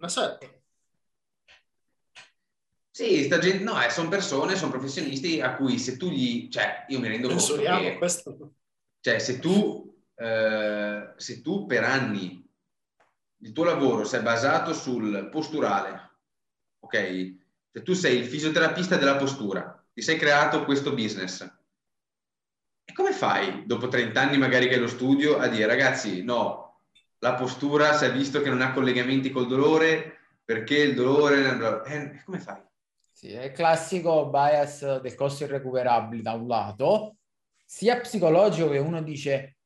Una setta. Sì, sta gente, no, eh, sono persone, sono professionisti a cui se tu gli, cioè, io mi rendo conto che, questo. cioè, se tu, eh, se tu per anni il tuo lavoro è basato sul posturale, ok? Se tu sei il fisioterapista della postura, ti sei creato questo business, e come fai dopo 30 anni magari che lo studio a dire ragazzi, no, la postura si è visto che non ha collegamenti col dolore perché il dolore... Eh, come fai? Sì, è il classico bias del costo irrecuperabile da un lato, sia psicologico che uno dice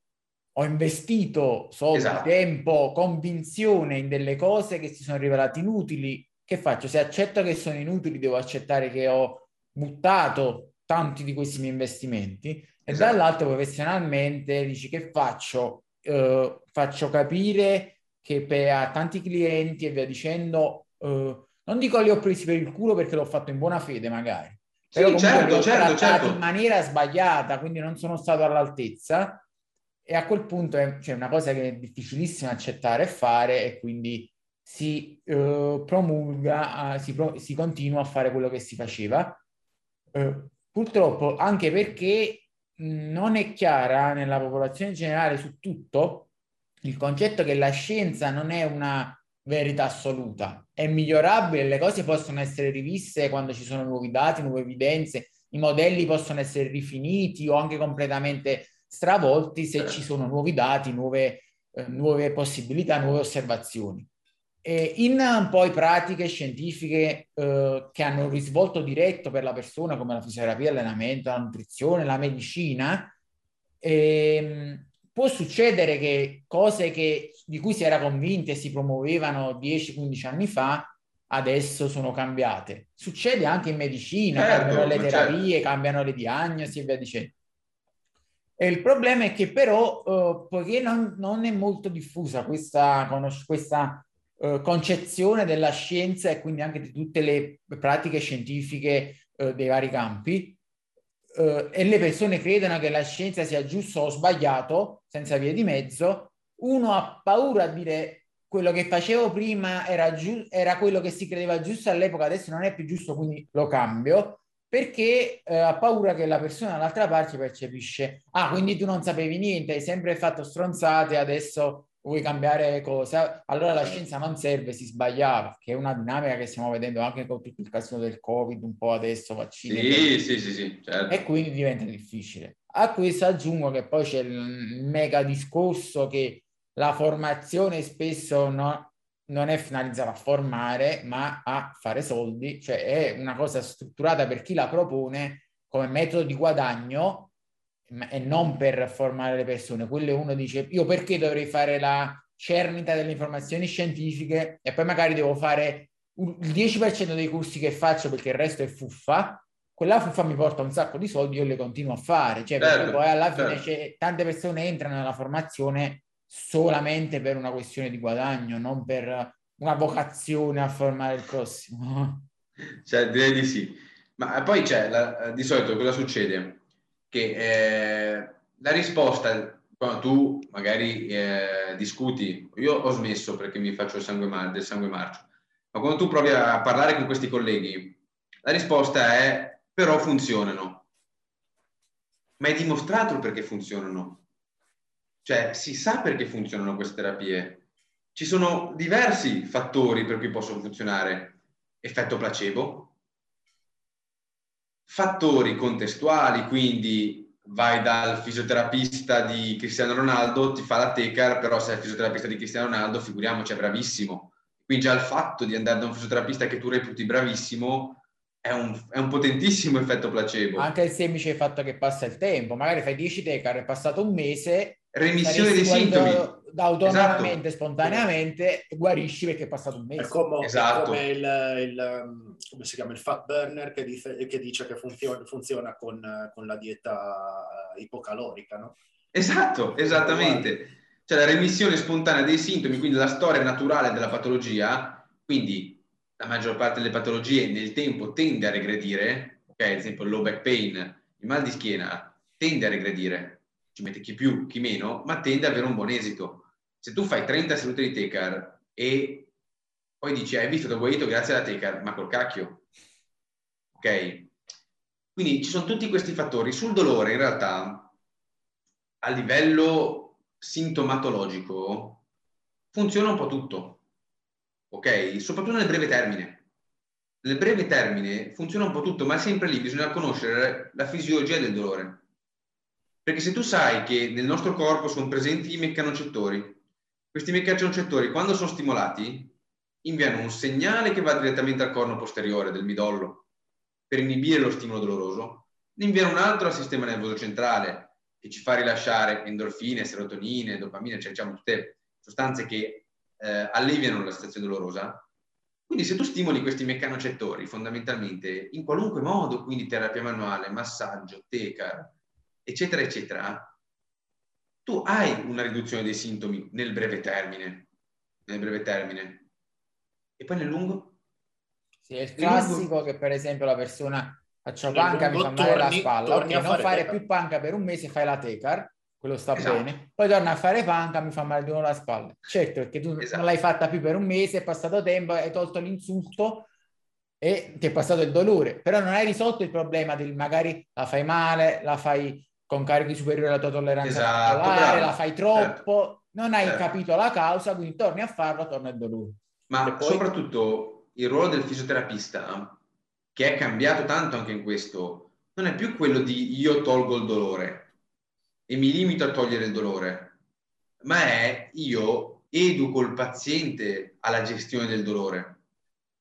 ho investito soldi, esatto. tempo, convinzione in delle cose che si sono rivelate inutili. Che faccio? Se accetto che sono inutili, devo accettare che ho buttato tanti di questi miei investimenti. E esatto. dall'altro, professionalmente, dici che faccio? Uh, faccio capire che per, a tanti clienti e via dicendo, uh, non dico li ho presi per il culo perché l'ho fatto in buona fede, magari. Però sì, certo, certo, certo. in maniera sbagliata, quindi non sono stato all'altezza e a quel punto è cioè, una cosa che è difficilissima accettare e fare e quindi si uh, promulga, uh, si, pro- si, continua a fare quello che si faceva. Uh, purtroppo anche perché non è chiara nella popolazione generale su tutto il concetto che la scienza non è una verità assoluta, è migliorabile, le cose possono essere riviste quando ci sono nuovi dati, nuove evidenze, i modelli possono essere rifiniti o anche completamente stravolti se ci sono nuovi dati, nuove, eh, nuove possibilità, nuove osservazioni. E in poi pratiche scientifiche eh, che hanno un risvolto diretto per la persona, come la fisioterapia, l'allenamento, la nutrizione, la medicina, ehm, può succedere che cose che, di cui si era convinti e si promuovevano 10-15 anni fa, adesso sono cambiate. Succede anche in medicina, certo, cambiano le terapie, certo. cambiano le diagnosi e via dicendo. E il problema è che però, uh, poiché non, non, è molto diffusa questa, questa uh, concezione della scienza e quindi anche di tutte le pratiche scientifiche uh, dei vari campi, e le persone credono che la scienza sia giusto o sbagliato, senza vie di mezzo, uno ha paura a dire quello che facevo prima era, giu- era quello che si credeva giusto all'epoca, adesso non è più giusto, quindi lo cambio perché eh, ha paura che la persona dall'altra parte percepisce, ah, quindi tu non sapevi niente, hai sempre fatto stronzate, adesso vuoi cambiare cosa, allora la scienza non serve, si sbagliava, che è una dinamica che stiamo vedendo anche con tutto il caso del Covid, un po' adesso vaccini. Sì, sì, sì, sì, certo. E quindi diventa difficile. A questo aggiungo che poi c'è il mega discorso che la formazione spesso no, non è finalizzata a formare, ma a fare soldi, cioè è una cosa strutturata per chi la propone come metodo di guadagno e non per formare le persone. Quello uno dice, io perché dovrei fare la cernita delle informazioni scientifiche e poi magari devo fare il 10% dei corsi che faccio perché il resto è fuffa, quella fuffa mi porta un sacco di soldi, io le continuo a fare, cioè certo, poi alla fine certo. tante persone entrano nella formazione solamente per una questione di guadagno, non per una vocazione a formare il prossimo. Cioè, direi di sì. Ma poi c'è, la, di solito cosa succede? Che eh, la risposta, quando tu magari eh, discuti, io ho smesso perché mi faccio il sangue mar- del sangue marcio, ma quando tu provi a parlare con questi colleghi, la risposta è però funzionano. Ma è dimostrato perché funzionano. Cioè, si sa perché funzionano queste terapie. Ci sono diversi fattori per cui possono funzionare. Effetto placebo, fattori contestuali, quindi vai dal fisioterapista di Cristiano Ronaldo, ti fa la tecar, però se è il fisioterapista di Cristiano Ronaldo, figuriamoci, è bravissimo. Quindi già il fatto di andare da un fisioterapista che tu reputi bravissimo è un, è un, potentissimo effetto placebo. Anche il semplice fatto che passa il tempo, magari fai 10 tecar, è passato un mese, remissione dei sintomi autonomamente, esatto. spontaneamente guarisci perché è passato un mese. È come, esatto. è come il, il, um, come si chiama, il fat burner che dice che, dice che funziona, funziona con, con, la dieta ipocalorica, no? Esatto, esattamente. Cioè la remissione spontanea dei sintomi, quindi la storia naturale della patologia, quindi la maggior parte delle patologie nel tempo tende a regredire, ok? Ad esempio il low back pain, il mal di schiena tende a regredire, ci mette chi più, chi meno, ma tende ad avere un buon esito. Se tu fai 30 sedute di Tecar e poi dici, hai visto, ho guarito grazie alla teca, ma col cacchio. Ok? Quindi ci sono tutti questi fattori. Sul dolore, in realtà, a livello sintomatologico, funziona un po' tutto. Ok? Soprattutto nel breve termine. Nel breve termine funziona un po' tutto, ma sempre lì bisogna conoscere la fisiologia del dolore. Perché se tu sai che nel nostro corpo sono presenti i meccanocettori, questi meccanocettori quando sono stimolati inviano un segnale che va direttamente al corno posteriore del midollo per inibire lo stimolo doloroso, ne inviano un altro al sistema nervoso centrale che ci fa rilasciare endorfine, serotonine, dopamine, cioè diciamo tutte sostanze che eh, alleviano la situazione dolorosa. Quindi se tu stimoli questi meccanocettori fondamentalmente in qualunque modo, quindi terapia manuale, massaggio, teca, eccetera, eccetera, tu hai una riduzione dei sintomi nel breve termine, nel breve termine. E poi nel lungo? Sì, è il classico lungo... che per esempio la persona faccia panca, mi fa male torni, la spalla, ok, non fare, fare più panca per un mese, fai la tecar, quello sta esatto. bene, poi torna a fare panca, mi fa male di nuovo la spalla. Certo, perché tu esatto. non l'hai fatta più per un mese, è passato tempo, hai tolto l'insulto e ti è passato il dolore, però non hai risolto il problema del magari la fai male, la fai con carichi superiori alla tua tolleranza esatto, muscolare, la fai troppo, certo. non hai certo. capito la causa, quindi torni a farlo, torna il dolore. Ma poi... soprattutto il ruolo del fisioterapista, che è cambiato tanto anche in questo, non è più quello di io tolgo il dolore e mi limito a togliere il dolore, ma è io educo il paziente alla gestione del dolore.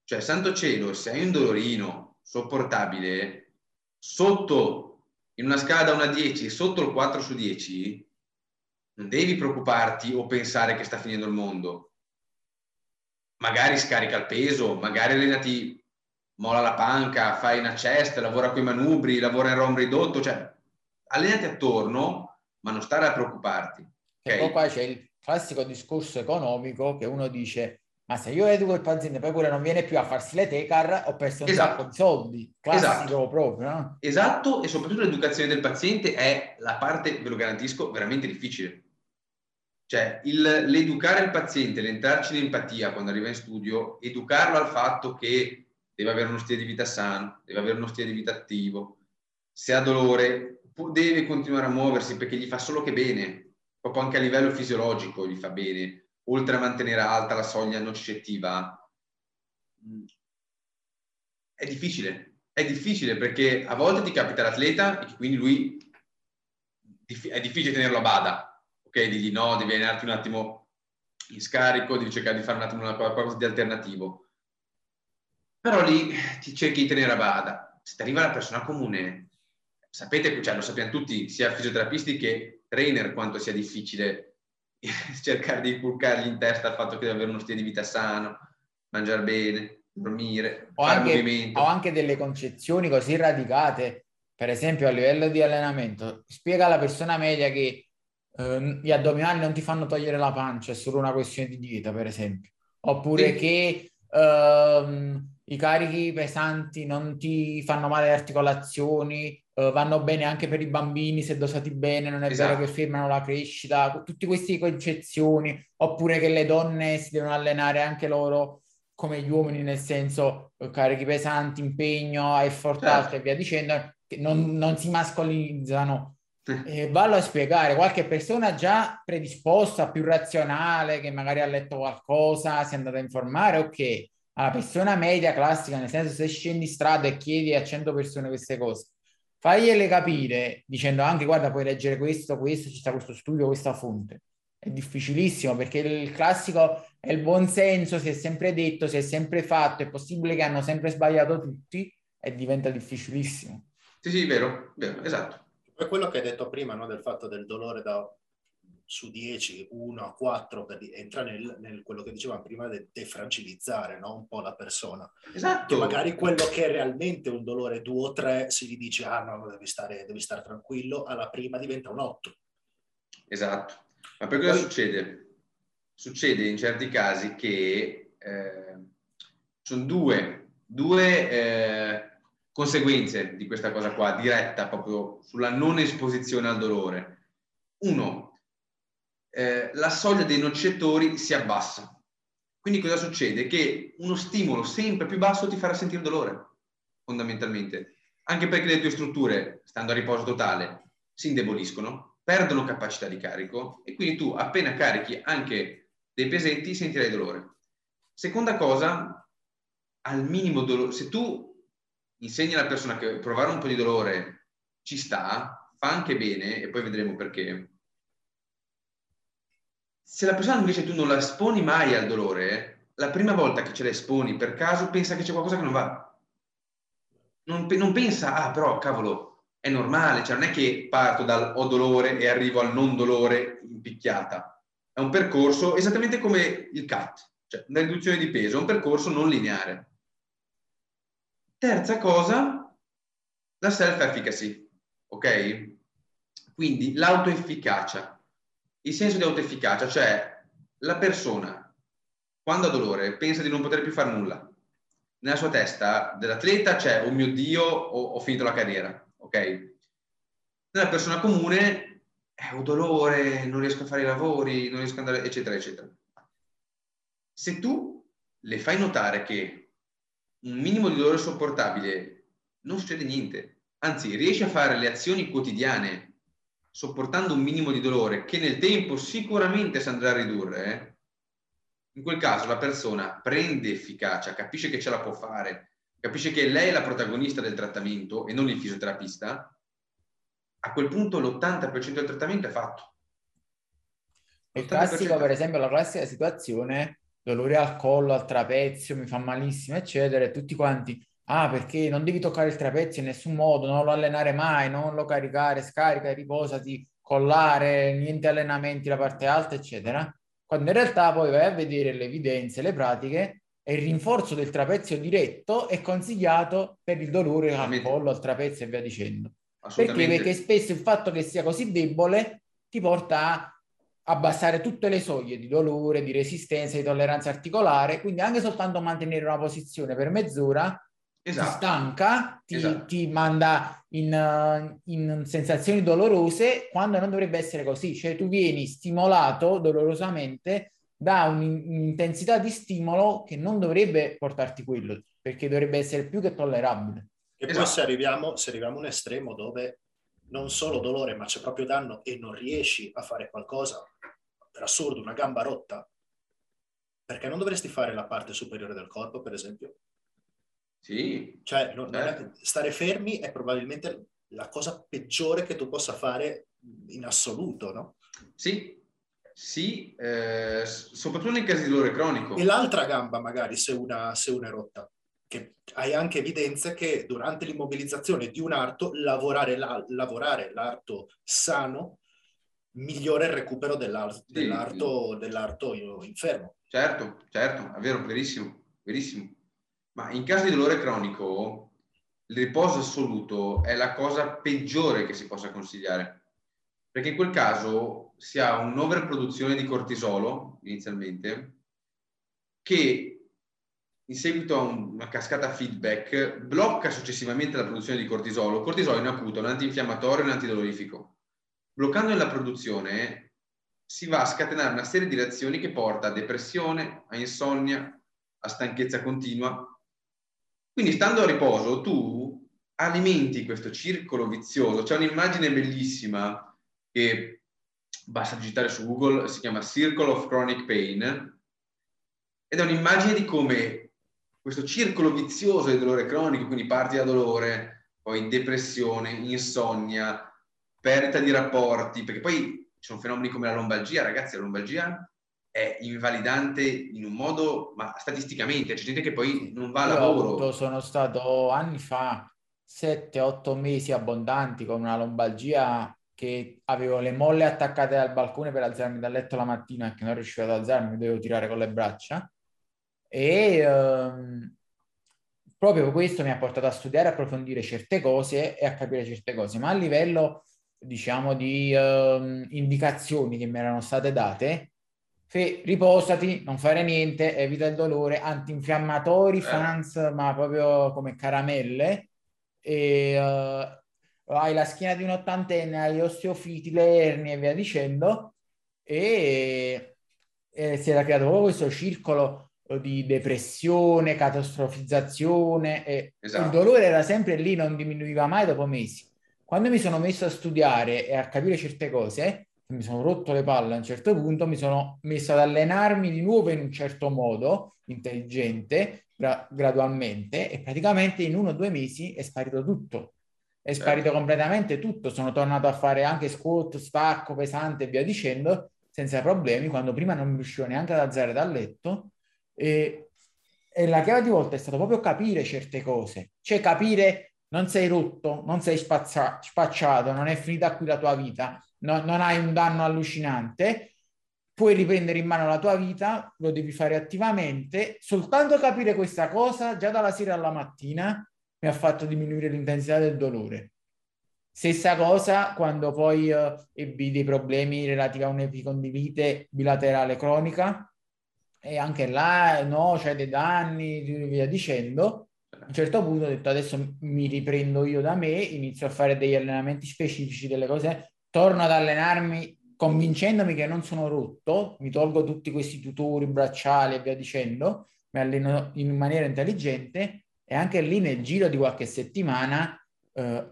Cioè, santo cielo, se hai un dolorino sopportabile, sotto in una scala da 1 a 10 sotto il 4 su 10, non devi preoccuparti o pensare che sta finendo il mondo. Magari scarica il peso, magari allenati, mola la panca, fai una chest, lavora con i manubri, lavora in rom ridotto, cioè allenati attorno, ma non stare a preoccuparti. Okay? E poi qua c'è il classico discorso economico che uno dice ma se io educo il paziente poi pure non viene più a farsi le tecar, ho perso un esatto. sacco di soldi. Classico esatto. proprio, no? Esatto, e soprattutto l'educazione del paziente è la parte, ve lo garantisco, veramente difficile. Cioè, il, l'educare il paziente, l'entrarci in empatia quando arriva in studio, educarlo al fatto che deve avere uno stile di vita sano, deve avere uno stile di vita attivo, se ha dolore deve continuare a muoversi perché gli fa solo che bene, proprio anche a livello fisiologico gli fa bene oltre a mantenere alta la soglia nocettiva, è difficile. È difficile perché a volte ti capita l'atleta e quindi lui è difficile tenerlo a bada, ok? Digli no, devi allenarti un attimo in scarico, devi cercare di fare un attimo qualcosa di alternativo. Però lì ti cerchi di tenere a bada. Se ti arriva la persona comune, sapete, cioè, lo sappiamo tutti, sia fisioterapisti che trainer, quanto sia difficile cercare di inculcargli in testa il fatto che deve avere uno stile di vita sano, mangiare bene, dormire, o fare anche, movimento. Ho anche delle concezioni così radicate, per esempio a livello di allenamento. Spiega alla persona media che eh, gli addominali non ti fanno togliere la pancia, è solo una questione di dieta, per esempio. Oppure sì. che ehm, i carichi pesanti non ti fanno male le articolazioni, uh, vanno bene anche per i bambini se dosati bene, non è esatto. vero che fermano la crescita, tutte queste concezioni, oppure che le donne si devono allenare anche loro come gli uomini, nel senso uh, carichi pesanti, impegno, effort certo. alto e via dicendo, che non, non si mascolinizzano. Eh, vallo a spiegare, qualche persona già predisposta, più razionale, che magari ha letto qualcosa, si è andata a informare, ok. Alla persona media classica, nel senso se scendi in strada e chiedi a 100 persone queste cose, fagliele capire dicendo anche guarda puoi leggere questo, questo, ci sta questo studio, questa fonte. È difficilissimo perché il classico è il buon senso, si è sempre detto, si è sempre fatto, è possibile che hanno sempre sbagliato tutti e diventa difficilissimo. Sì, sì, vero, vero, esatto. È quello che hai detto prima, no? del fatto del dolore da su 10, 1 a 4, per, entra nel, nel, quello che dicevamo prima di defragilizzare no? un po' la persona. Esatto. Che magari quello che è realmente un dolore 2 o 3 si gli dice ah no, devi stare, devi stare tranquillo, alla prima diventa un 8. Esatto. Ma per cosa Poi... succede? Succede in certi casi che eh, sono due, due eh, conseguenze di questa cosa qua, diretta proprio sulla non esposizione al dolore. Uno, eh, la soglia dei nocettori si abbassa. Quindi cosa succede? Che uno stimolo sempre più basso ti farà sentire dolore, fondamentalmente. Anche perché le tue strutture, stando a riposo totale, si indeboliscono, perdono capacità di carico e quindi tu appena carichi anche dei pesanti sentirai dolore. Seconda cosa, al minimo dolore, se tu insegni alla persona che provare un po' di dolore ci sta, fa anche bene e poi vedremo perché, se la persona invece tu non la esponi mai al dolore, la prima volta che ce la esponi per caso pensa che c'è qualcosa che non va. Non, non pensa, ah però cavolo, è normale, cioè non è che parto dal ho dolore e arrivo al non dolore in picchiata. È un percorso esattamente come il CAT, cioè una riduzione di peso, è un percorso non lineare. Terza cosa, la self-efficacy, ok? Quindi l'autoefficacia il senso di autoefficacia, cioè la persona quando ha dolore pensa di non poter più fare nulla. Nella sua testa dell'atleta c'è, oh mio Dio, ho, ho finito la carriera, ok? Nella persona comune, eh, ho dolore, non riesco a fare i lavori, non riesco ad andare, eccetera, eccetera. Se tu le fai notare che un minimo di dolore sopportabile non succede niente, anzi riesci a fare le azioni quotidiane sopportando un minimo di dolore che nel tempo sicuramente si andrà a ridurre, eh? in quel caso la persona prende efficacia, capisce che ce la può fare, capisce che lei è la protagonista del trattamento e non il fisioterapista, a quel punto l'80% del trattamento è fatto. Il classico, per esempio, la classica situazione, dolore al collo, al trapezio, mi fa malissimo, eccetera, e tutti quanti, Ah, perché non devi toccare il trapezio in nessun modo, non lo allenare mai, non lo caricare, scarica, riposati, collare, niente allenamenti la parte alta, eccetera. Quando in realtà poi vai a vedere le evidenze, le pratiche e il rinforzo del trapezio diretto è consigliato per il dolore al collo, al trapezio e via dicendo. Perché? Perché spesso il fatto che sia così debole ti porta a abbassare tutte le soglie di dolore, di resistenza, di tolleranza articolare, quindi anche soltanto mantenere una posizione per mezz'ora esatto. ti stanca, ti, esatto. ti manda in, in, sensazioni dolorose quando non dovrebbe essere così. Cioè tu vieni stimolato dolorosamente da un'intensità di stimolo che non dovrebbe portarti quello, perché dovrebbe essere più che tollerabile. E esatto. poi se arriviamo, se arriviamo a un estremo dove non solo dolore, ma c'è proprio danno e non riesci a fare qualcosa, per assurdo, una gamba rotta, perché non dovresti fare la parte superiore del corpo, per esempio? Sì. Cioè, non, certo. stare fermi è probabilmente la cosa peggiore che tu possa fare in assoluto, no? Sì, sì, eh, soprattutto nei casi di dolore cronico. E l'altra gamba, magari, se una, se una è rotta, che hai anche evidenze che durante l'immobilizzazione di un arto, lavorare, la, lavorare l'arto sano migliora il recupero dell'arto, sì. dell'arto, dell'arto infermo. Certo, certo, è vero, verissimo, verissimo. Ma in caso di dolore cronico, il riposo assoluto è la cosa peggiore che si possa consigliare, perché in quel caso si ha un'overproduzione di cortisolo inizialmente, che in seguito a una cascata feedback blocca successivamente la produzione di cortisolo. Cortisolo in acuto è un antinfiammatorio e un antidolorifico. Bloccando la produzione si va a scatenare una serie di reazioni che porta a depressione, a insonnia, a stanchezza continua quindi stando a riposo tu alimenti questo circolo vizioso. C'è un'immagine bellissima che basta digitare su Google, si chiama Circle of Chronic Pain ed è un'immagine di come questo circolo vizioso di dolore cronico, quindi parti da dolore, poi depressione, insonnia, perdita di rapporti, perché poi ci sono fenomeni come la lombalgia, ragazzi, la lombalgia è invalidante in un modo, ma statisticamente, c'è gente che poi non va a Io lavoro. Avuto, sono stato anni fa 7-8 mesi abbondanti con una lombalgia che avevo le molle attaccate al balcone per alzarmi dal letto la mattina e che non riuscivo ad alzarmi, mi dovevo tirare con le braccia. E ehm, proprio questo mi ha portato a studiare, a approfondire certe cose e a capire certe cose, ma a livello, diciamo, di ehm, indicazioni che mi erano state date, Fe, riposati, non fare niente, evita il dolore, antinfiammatori, eh. fans, ma proprio come caramelle. E, uh, hai la schiena di un ottantenne, hai osteofiti, le ernie e via dicendo. E, e si era creato proprio questo circolo di depressione, catastrofizzazione e esatto. il dolore era sempre lì, non diminuiva mai dopo mesi. Quando mi sono messo a studiare e a capire certe cose, mi sono rotto le palle a un certo punto, mi sono messo ad allenarmi di nuovo in un certo modo, intelligente, gra- gradualmente, e praticamente in uno o due mesi è sparito tutto. È certo. sparito certo. completamente tutto. Sono tornato a fare anche squat, stacco pesante e via dicendo, senza problemi, quando prima non riuscivo neanche ad alzare dal letto. E, e la chiave di volta è stato proprio capire certe cose, cioè capire non sei rotto, non sei spazza- spacciato, non è finita qui la tua vita, no, non hai un danno allucinante, puoi riprendere in mano la tua vita, lo devi fare attivamente. Soltanto capire questa cosa, già dalla sera alla mattina, mi ha fatto diminuire l'intensità del dolore. Stessa cosa quando poi uh, ebbi dei problemi relativi a un'epicondilite bilaterale cronica e anche là no, c'è dei danni, via dicendo. A un certo punto ho detto adesso mi riprendo io da me, inizio a fare degli allenamenti specifici, delle cose torno ad allenarmi convincendomi che non sono rotto, mi tolgo tutti questi tutori, bracciali e via dicendo, mi alleno in maniera intelligente e anche lì nel giro di qualche settimana eh,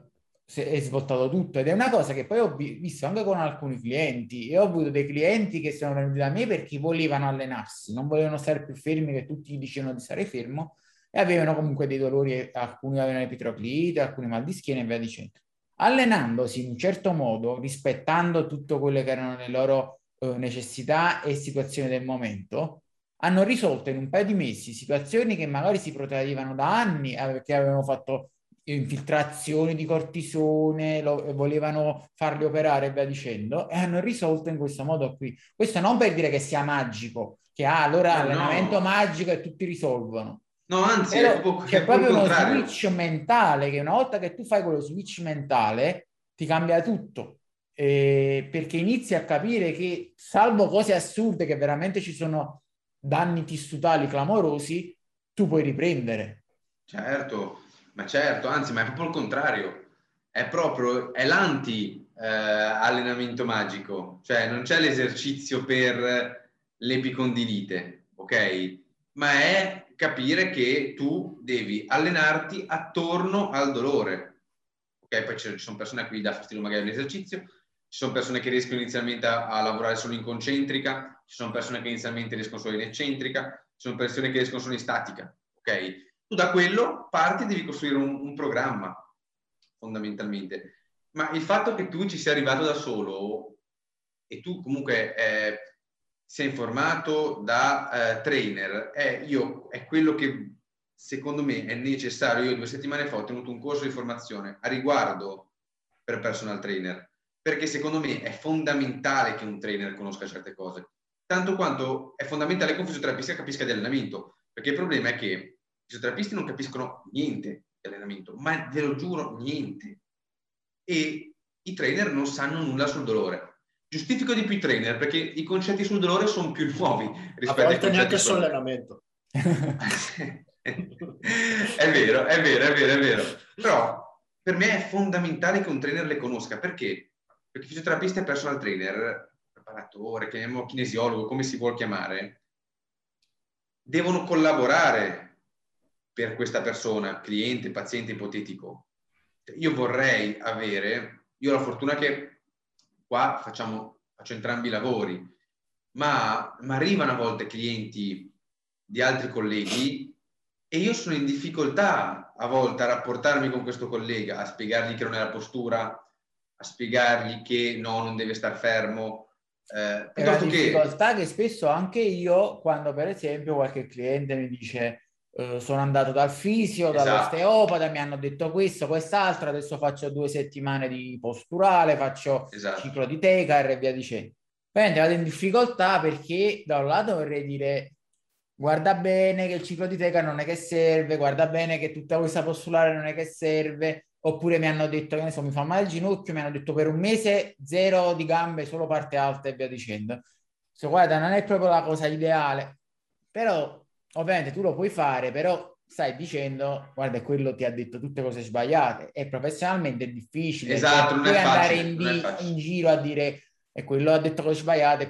è svoltato tutto. Ed è una cosa che poi ho visto anche con alcuni clienti. E ho avuto dei clienti che sono venuti da me perché volevano allenarsi, non volevano stare più fermi che tutti dicevano di stare fermo e avevano comunque dei dolori, alcuni avevano epitroclite, alcuni mal di schiena e via dicendo allenandosi in un certo modo, rispettando tutto quello che erano le loro eh, necessità e situazioni del momento, hanno risolto in un paio di mesi situazioni che magari si protraevano da anni, eh, perché avevano fatto infiltrazioni di cortisone, lo, volevano farli operare e via dicendo, e hanno risolto in questo modo qui. Questo non per dire che sia magico, che ah, allora no, allenamento no. magico e tutti risolvono. No, anzi, Però è proprio, c'è proprio uno switch mentale che una volta che tu fai quello switch mentale ti cambia tutto. Eh, perché inizi a capire che, salvo cose assurde che veramente ci sono danni tissutali clamorosi, tu puoi riprendere. Certo, ma certo, anzi, ma è proprio il contrario. È proprio, è l'anti eh, allenamento magico, cioè non c'è l'esercizio per l'epicondilite, ok? Ma è capire che tu devi allenarti attorno al dolore. Ok, poi ci sono persone a cui dà fastidio magari l'esercizio, ci sono persone che riescono inizialmente a, a, lavorare solo in concentrica, ci sono persone che inizialmente riescono solo in eccentrica, ci sono persone che riescono solo in statica. Ok, tu da quello parti e devi costruire un, un programma, fondamentalmente. Ma il fatto che tu ci sia arrivato da solo e tu comunque eh, sia informato da uh, trainer è, io, è quello che secondo me è necessario. Io due settimane fa ho tenuto un corso di formazione a riguardo per personal trainer, perché secondo me è fondamentale che un trainer conosca certe cose, tanto quanto è fondamentale che un fisioterapista capisca di allenamento, perché il problema è che i fisioterapisti non capiscono niente di allenamento, ma ve lo giuro, niente. E i trainer non sanno nulla sul dolore giustifico di più i trainer perché i concetti sul dolore sono più nuovi rispetto ai concetti neanche sul allenamento. è vero, è vero, è vero, è vero. Però per me è fondamentale che un trainer le conosca. Perché? Perché fisioterapista e personal trainer, preparatore, chiamiamo kinesiologo, come si vuol chiamare, devono collaborare per questa persona, cliente, paziente ipotetico. Io vorrei avere, io ho la fortuna che qua facciamo, faccio entrambi i lavori, ma, ma arrivano a volte clienti di altri colleghi e io sono in difficoltà a volte a rapportarmi con questo collega, a spiegargli che non è la postura, a spiegargli che no, non deve star fermo. Eh, è una difficoltà che... che spesso anche io, quando per esempio qualche cliente mi dice Uh, sono andato dal fisio, esatto. dall'osteopata, mi hanno detto questo, quest'altro, adesso faccio due settimane di posturale, faccio esatto. ciclo di Tecar e via dicendo. Ovviamente vado in difficoltà perché da un lato vorrei dire guarda bene che il ciclo di Tecar non è che serve, guarda bene che tutta questa posturale non è che serve, oppure mi hanno detto che mi fa male il ginocchio, mi hanno detto per un mese zero di gambe, solo parte alta e via dicendo. So, guarda, non è proprio la cosa ideale, però ovviamente tu lo puoi fare, però stai dicendo, guarda, quello ti ha detto tutte cose sbagliate e professionalmente è difficile. Esatto, non puoi è andare facile, in, di, in, giro a dire e quello ha detto cose sbagliate,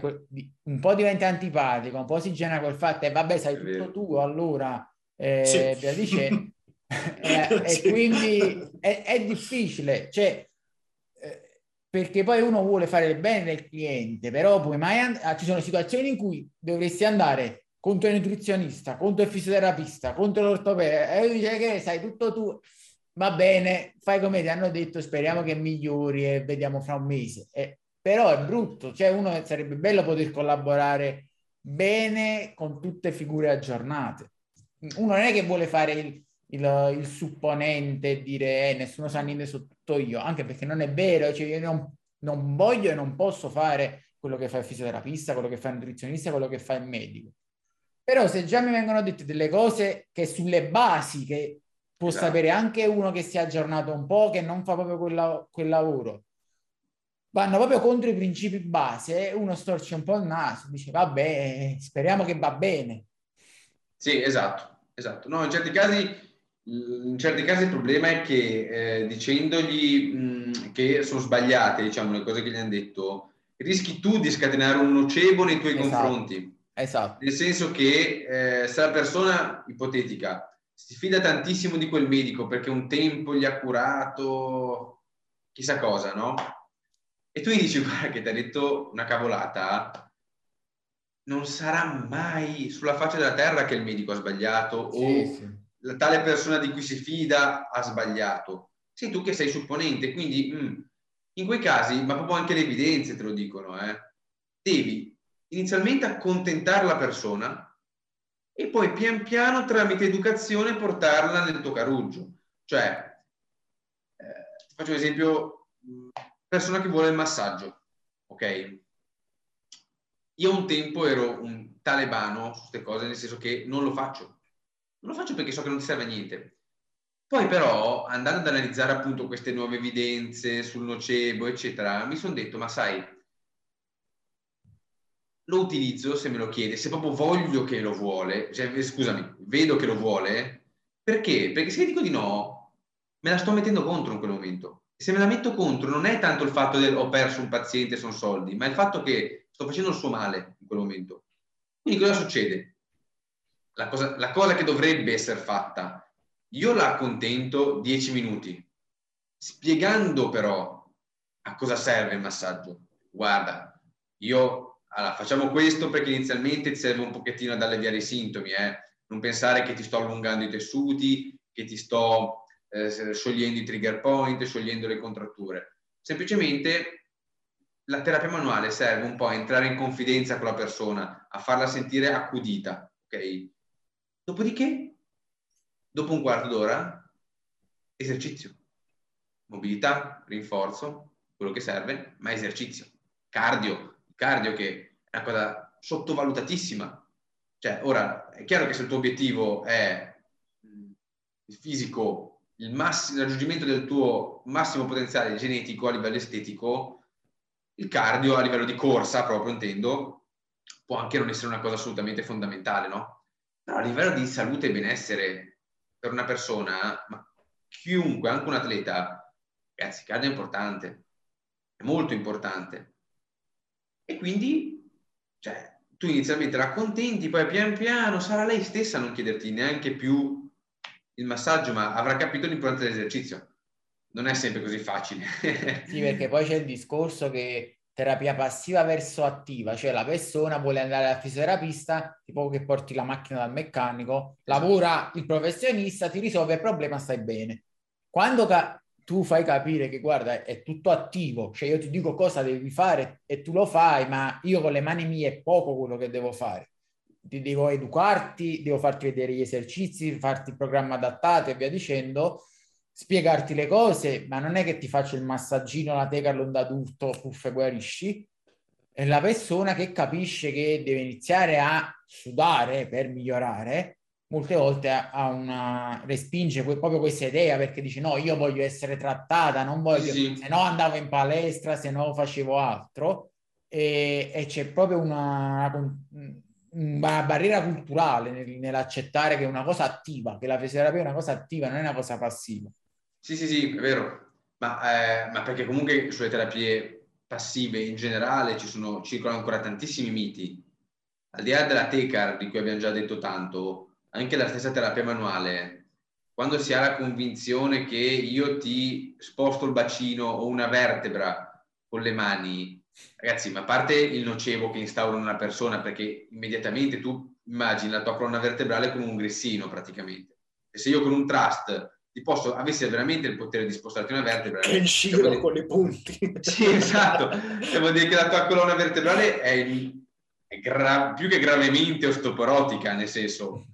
un po' diventa antipatico, un po' si genera quel fatto e vabbè sai tutto tu allora eh, sì. via dicendo eh, sì. e quindi è, è difficile cioè eh, perché poi uno vuole fare il bene del cliente però poi mai and- ah, ci sono situazioni in cui dovresti andare contro il nutrizionista, contro il fisioterapista, contro l'ortopeda e lui dice che sai tutto tu va bene, fai come ti hanno detto, speriamo che migliori e vediamo fra un mese. Eh, però è brutto, cioè uno sarebbe bello poter collaborare bene con tutte figure aggiornate. Uno non è che vuole fare il, il, il supponente e dire eh, nessuno sa niente sotto io, anche perché non è vero, cioè io non, non voglio e non posso fare quello che fa il fisioterapista, quello che fa il nutrizionista, quello che fa il medico. Però se già mi vengono dette delle cose che sulle basi, che può esatto. sapere anche uno che si è aggiornato un po', che non fa proprio quel, quel lavoro, vanno proprio contro i principi base, uno storce un po' il naso, dice vabbè, speriamo che va bene. Sì, esatto, esatto. No, in certi casi, in certi casi il problema è che eh, dicendogli mh, che sono sbagliate, diciamo, le cose che gli hanno detto, rischi tu di scatenare un nocebo nei tuoi esatto. confronti. Esatto. Nel senso che eh, se la persona ipotetica si fida tantissimo di quel medico perché un tempo gli ha curato chissà cosa, no? e tu gli dici guarda che ti ha detto una cavolata, non sarà mai sulla faccia della terra che il medico ha sbagliato sì, o sì. la tale persona di cui si fida ha sbagliato. Sei tu che sei supponente, quindi mh, mm, in quei casi, ma proprio anche le evidenze te lo dicono, eh, devi inizialmente accontentare la persona e poi pian piano tramite educazione portarla nel tuo caruggio. Cioè, eh, faccio un esempio persona che vuole il massaggio, ok? Io un tempo ero un talebano su queste cose, nel senso che non lo faccio. Non lo faccio perché so che non ti serve a niente. Poi però, andando ad analizzare appunto queste nuove evidenze sul nocebo, eccetera, mi sono detto, ma sai, lo utilizzo se me lo chiede, se proprio voglio che lo vuole, cioè, scusami, vedo che lo vuole, perché? Perché se dico di no, me la sto mettendo contro in quel momento se me la metto contro non è tanto il fatto del ho perso un paziente, sono soldi, ma il fatto che sto facendo il suo male in quel momento. Quindi cosa succede? La cosa, la cosa che dovrebbe essere fatta, io la accontento 10 minuti, spiegando però a cosa serve il massaggio. Guarda, io allora, facciamo questo perché inizialmente ti serve un pochettino ad alleviare i sintomi, eh? non pensare che ti sto allungando i tessuti, che ti sto eh, sciogliendo i trigger point, sciogliendo le contratture. Semplicemente la terapia manuale serve un po' a entrare in confidenza con la persona, a farla sentire accudita, ok? Dopodiché, dopo un quarto d'ora, esercizio, mobilità, rinforzo, quello che serve, ma esercizio, cardio, cardio che è una cosa sottovalutatissima. Cioè, ora, è chiaro che se il tuo obiettivo è il fisico il, massimo, il raggiungimento del tuo massimo potenziale genetico a livello estetico, il cardio a livello di corsa, proprio intendo, può anche non essere una cosa assolutamente fondamentale, no? Però a livello di salute e benessere per una persona, ma chiunque, anche un atleta, ragazzi, il cardio è importante, è molto importante. E quindi, cioè, tu inizialmente la accontenti, poi pian piano sarà lei stessa a non chiederti neanche più il massaggio, ma avrà capito l'importanza dell'esercizio. Non è sempre così facile. sì, perché poi c'è il discorso che terapia passiva verso attiva, cioè la persona vuole andare al fisioterapista, tipo che porti la macchina dal meccanico, esatto. lavora il professionista, ti risolve il problema, stai bene. Quando ca- tu fai capire che guarda è tutto attivo, cioè io ti dico cosa devi fare e tu lo fai, ma io con le mani mie è poco quello che devo fare devo educarti, devo farti vedere gli esercizi, farti il programma adattato e via dicendo, spiegarti le cose, ma non è che ti faccio il massaggino, la teca all'onda d'urto, puff e guarisci. È la persona che capisce che deve iniziare a sudare per migliorare, molte volte ha una respinge proprio questa idea perché dice no, io voglio essere trattata, non voglio, sì. se no andavo in palestra, se no facevo altro e, e c'è proprio una, una barriera culturale nell'accettare che è una cosa attiva, che la fisioterapia è una cosa attiva, non è una cosa passiva. Sì, sì, sì, è vero, ma, eh, ma perché comunque sulle terapie passive in generale ci sono, circolano ancora tantissimi miti. Al di là della TECAR, di cui abbiamo già detto tanto, anche la stessa terapia manuale, quando si ha la convinzione che io ti sposto il bacino o una vertebra con le mani, ragazzi, ma a parte il nocebo che instaura una persona, perché immediatamente tu immagini la tua colonna vertebrale come un grissino praticamente. E se io con un trust ti posso, avessi veramente il potere di spostarti una vertebra. Che cioè, dire, con i punti. Sì, esatto. Vuol dire che la tua colonna vertebrale è, è gra- più che gravemente osteoporotica, nel senso,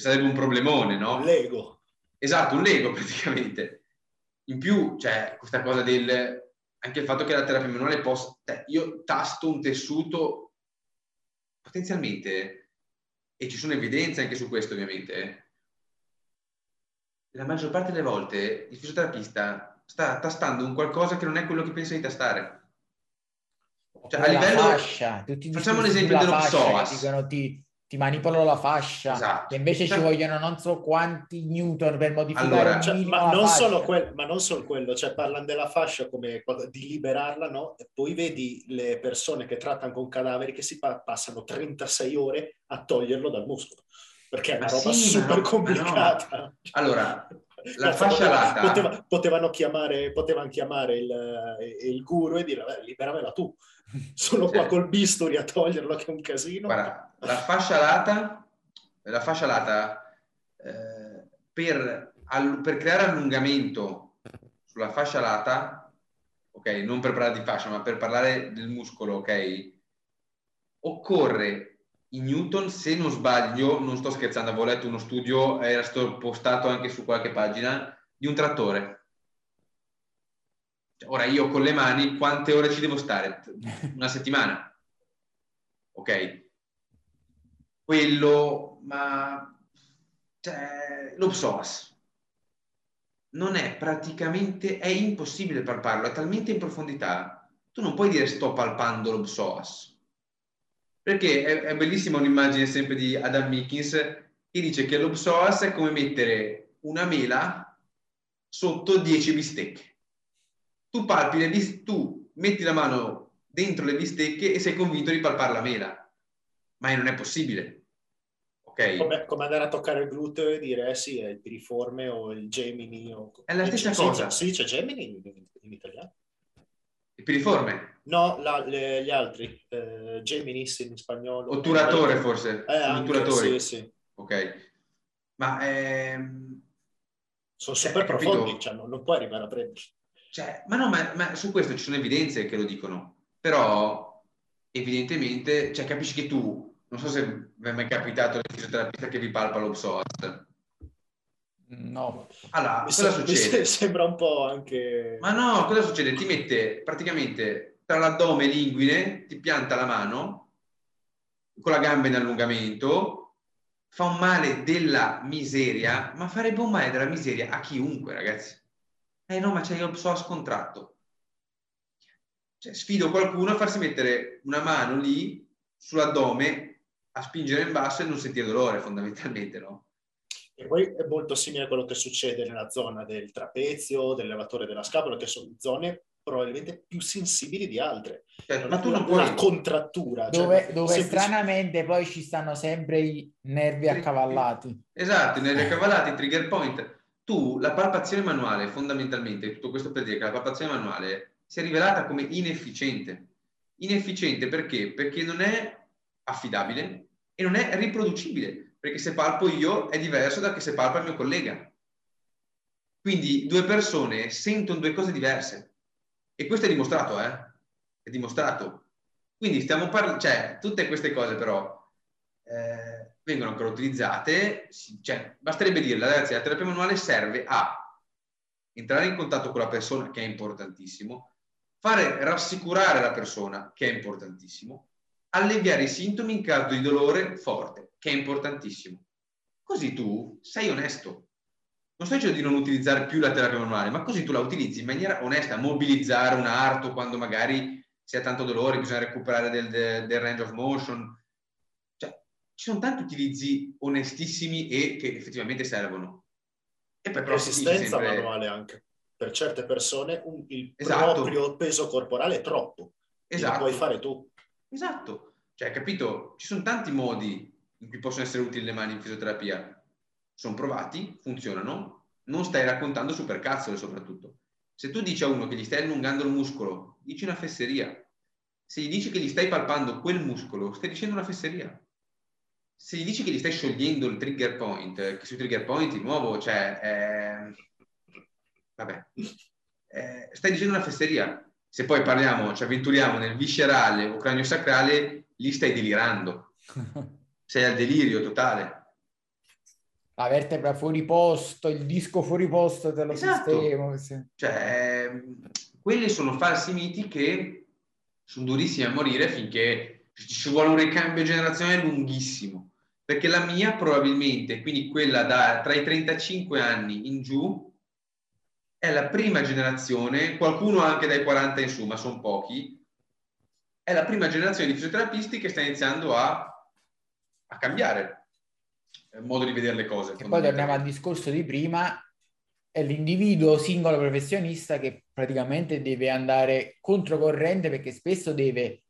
sarebbe un problemone, no? Un Lego. Esatto, un Lego praticamente. In più, cioè, questa cosa del... Anche il fatto che la terapia manuale possa... Cioè, io tasto un tessuto potenzialmente, e ci sono evidenze anche su questo ovviamente, eh, la maggior parte delle volte il fisioterapista sta tastando un qualcosa che non è quello che pensa di tastare. Cioè, a livello... Fascia, facciamo un esempio dello psoas. Dicono ti, ti manipolo la fascia, esatto. e invece ci vogliono non so quanti newton per modificare allora, cioè, ma, non solo quel, ma non solo quello, cioè parlano della fascia come di liberarla, no? E poi vedi le persone che trattano con cadaveri che si pa- passano 36 ore a toglierlo dal muscolo perché è una roba sì, super no, complicata. No. Allora, la fascia lata... Poteva, potevano chiamare, potevano chiamare il, il guru e dire, liberamela tu. Sono qua col bisturi a toglierlo che è un casino. Guarda, la fascia lata, la fascia lata eh, per, all, per creare allungamento sulla fascia lata, ok, non per parlare di fascia, ma per parlare del muscolo, ok, occorre in Newton, se non sbaglio, non sto scherzando, avevo letto uno studio, era stato postato anche su qualche pagina, di un trattore. Cioè, ora io con le mani quante ore ci devo stare? Una settimana. Ok? Quello, ma... Cioè, lo psoas. Non è praticamente, è impossibile palparlo, è talmente in profondità. Tu non puoi dire sto palpando lo psoas perché è, è bellissima un'immagine sempre di Adam Mickens che dice che lo psoas è come mettere una mela sotto 10 bistecche. Tu palpi le bistecche, tu metti la mano dentro le bistecche e sei convinto di palpare la mela, ma non è possibile. Okay. Come, come, andare a toccare il gluteo e dire eh sì, è il piriforme o il Gemini. O... È la stessa cosa. Si dice Gemini in, in italiano? Il piriforme? No, la, le, gli altri, eh, Geminis in spagnolo. Otturatore eh, forse? Eh, anche, sì, sì. Ok. Ma... Ehm... Sono super cioè, profondi, cioè, non, non, puoi arrivare a prendere. Cioè, ma no, ma, ma, su questo ci sono evidenze che lo dicono. Però, evidentemente, cioè, capisci che tu, non so se vi è mai capitato il fisioterapista che vi palpa lo psoas. No. Allora, mi cosa succede? sembra un po' anche... Ma no, cosa succede? Ti mette praticamente tra l'addome e l'inguine, ti pianta la mano con la gamba in allungamento, fa un male della miseria, ma farebbe un male della miseria a chiunque, ragazzi. Eh no, ma c'è il psoas contratto. Cioè, sfido qualcuno a farsi mettere una mano lì sull'addome a spingere in basso e non sentire dolore, fondamentalmente, no? E poi è molto simile a quello che succede nella zona del trapezio, dell'elevatore della scapola, che sono zone probabilmente più sensibili di altre. Certo, ma tu non puoi... Una contrattura. Dove, cioè, dove semplice... stranamente poi ci stanno sempre i nervi accavallati. Esatto, i nervi accavallati, i trigger point. Tu, la palpazione manuale, fondamentalmente, tutto questo per dire che la palpazione manuale si è rivelata come inefficiente. Inefficiente perché? Perché non è affidabile e non è riproducibile perché se palpo io è diverso da che se palpa il mio collega. Quindi due persone sentono due cose diverse. E questo è dimostrato, eh? È dimostrato. Quindi stiamo parlando, cioè, tutte queste cose però eh, vengono ancora utilizzate, cioè, basterebbe dirla, ragazzi, la terapia manuale serve a entrare in contatto con la persona, che è importantissimo, fare rassicurare la persona, che è importantissimo, alleviare i sintomi in caso di dolore forte che è importantissimo. Così tu sei onesto. Non sto dicendo di non utilizzare più la terapia manuale, ma così tu la utilizzi in maniera onesta, mobilizzare un arto quando magari si ha tanto dolore, bisogna recuperare del, del, del range of motion. Cioè, ci sono tanti utilizzi onestissimi e che effettivamente servono. E poi però Resistenza sempre... manuale anche. Per certe persone un, il esatto. proprio peso corporale è troppo Esatto. Lo puoi fare tu. Esatto. Cioè, capito? Ci sono tanti modi in cui possono essere utili le mani in fisioterapia. Sono provati, funzionano, non stai raccontando supercazzole soprattutto. Se tu dici a uno che gli stai allungando il muscolo, dici una fesseria. Se gli dici che gli stai palpando quel muscolo, stai dicendo una fesseria. Se gli dici che gli stai sciogliendo il trigger point, che sui trigger point di nuovo, cioè, eh, vabbè, eh, stai dicendo una fesseria. Se poi parliamo, ci avventuriamo nel viscerale o cranio sacrale, lì stai delirando. Sei al delirio totale la vertebra fuori posto, il disco fuori posto te lo esatto. sistemo. Sì. Cioè, quelli sono falsi miti che sono durissimi a morire finché ci vuole un ricambio generazionale lunghissimo. Perché la mia probabilmente, quindi quella da, tra i 35 anni in giù, è la prima generazione, qualcuno anche dai 40 in su, ma sono pochi, è la prima generazione di fisioterapisti che sta iniziando a, a cambiare modo di vedere le cose. E poi torniamo al discorso di prima, è l'individuo singolo professionista che praticamente deve andare controcorrente perché spesso deve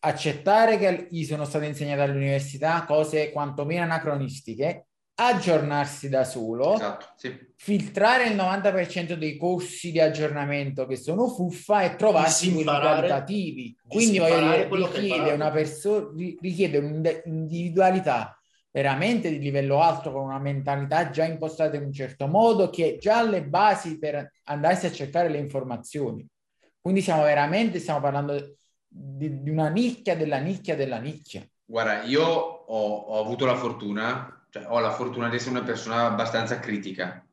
accettare che gli sono state insegnate all'università cose quantomeno anacronistiche, aggiornarsi da solo, esatto, sì. filtrare il 90% dei corsi di aggiornamento che sono fuffa e trovarsi quelli qualitativi. Quindi voglio dire, richiede una persona, richiede un'individualità veramente di livello alto con una mentalità già impostata in un certo modo che già ha le basi per andarsi a cercare le informazioni. Quindi siamo veramente, stiamo parlando di, di una nicchia della nicchia della nicchia. Guarda, io ho, ho avuto la fortuna, cioè ho la fortuna di essere una persona abbastanza critica.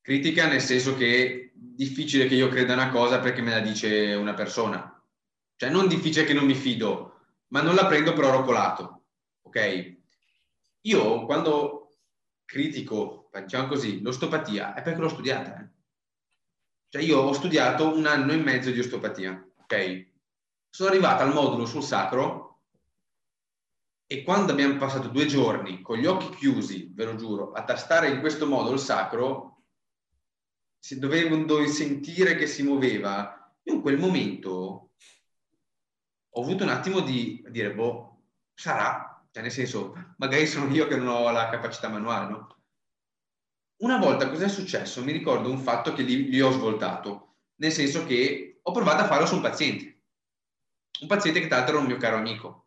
Critica nel senso che è difficile che io creda una cosa perché me la dice una persona. Cioè non difficile che non mi fido, ma non la prendo per oro colato, ok? Io quando critico, diciamo così, l'ostopatia è perché l'ho studiata. Eh. Cioè io ho studiato un anno e mezzo di osteopatia, ok? Sono arrivata al modulo sul sacro e quando abbiamo passato due giorni con gli occhi chiusi, ve lo giuro, a tastare in questo modo il sacro, se dovevo sentire che si muoveva, io in quel momento ho avuto un attimo di dire, boh, sarà, cioè, nel senso, magari sono io che non ho la capacità manuale, no? Una volta cosa è successo? Mi ricordo un fatto che lì, lì ho svoltato, nel senso che ho provato a farlo su un paziente. Un paziente che tra l'altro era un mio caro amico.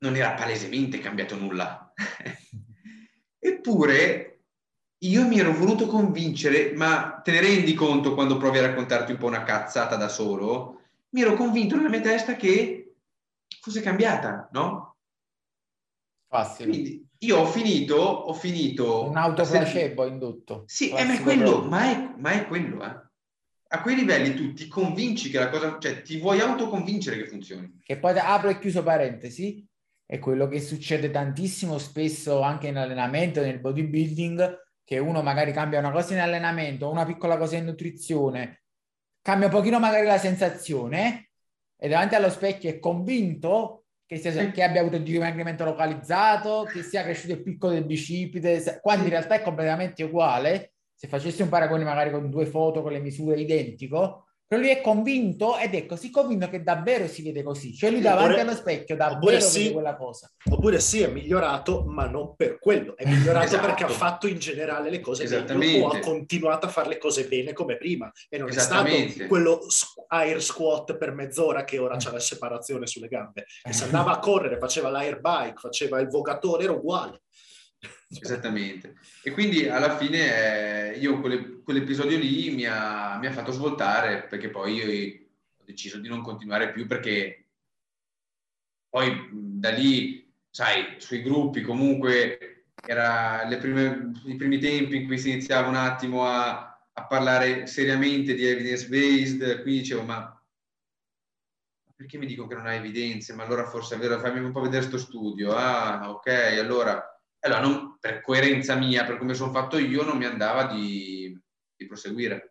Non era palesemente cambiato nulla. Eppure io mi ero voluto convincere, ma te ne rendi conto quando provi a raccontarti un po' una cazzata da solo? Mi ero convinto nella mia testa che fosse cambiata, no? Facile. Quindi io ho finito, ho finito... Un autoplacebo indotto. Sì, eh, ma, è quello, ma, è, ma è quello, eh. A quei livelli tu ti convinci che la cosa, cioè ti vuoi autoconvincere che funzioni. Che poi apro e chiuso parentesi, è quello che succede tantissimo spesso anche in allenamento, nel bodybuilding, che uno magari cambia una cosa in allenamento, una piccola cosa in nutrizione, cambia un pochino magari la sensazione e davanti allo specchio è convinto che, sia, che, abbia avuto il dimagrimento localizzato, che sia cresciuto il picco del bicipite, quando in realtà è completamente uguale. Se facessi un paragone magari con due foto con le misure identico, però lui è convinto ed è così convinto che davvero si vede così. Cioè lui davanti oppure, allo specchio davvero sì, vede quella cosa. Oppure sì, è migliorato, ma non per quello. È migliorato esatto. perché ha fatto in generale le cose bene o ha continuato a fare le cose bene come prima. E non è stato quello air squat per mezz'ora che ora c'è la separazione sulle gambe. E se andava a correre, faceva l'air bike, faceva il vogatore, era uguale. Esattamente. E quindi alla fine eh, io quelle, quell'episodio lì mi ha, mi ha, fatto svoltare perché poi io ho deciso di non continuare più perché poi da lì, sai, sui gruppi comunque era prime, i primi tempi in cui si iniziava un attimo a, a parlare seriamente di evidence based, quindi dicevo ma perché mi dicono che non hai evidenze? Ma allora forse è vero, fammi un po' vedere questo studio. Ah, ok, allora allora non, per coerenza mia, per come sono fatto io, non mi andava di, di proseguire.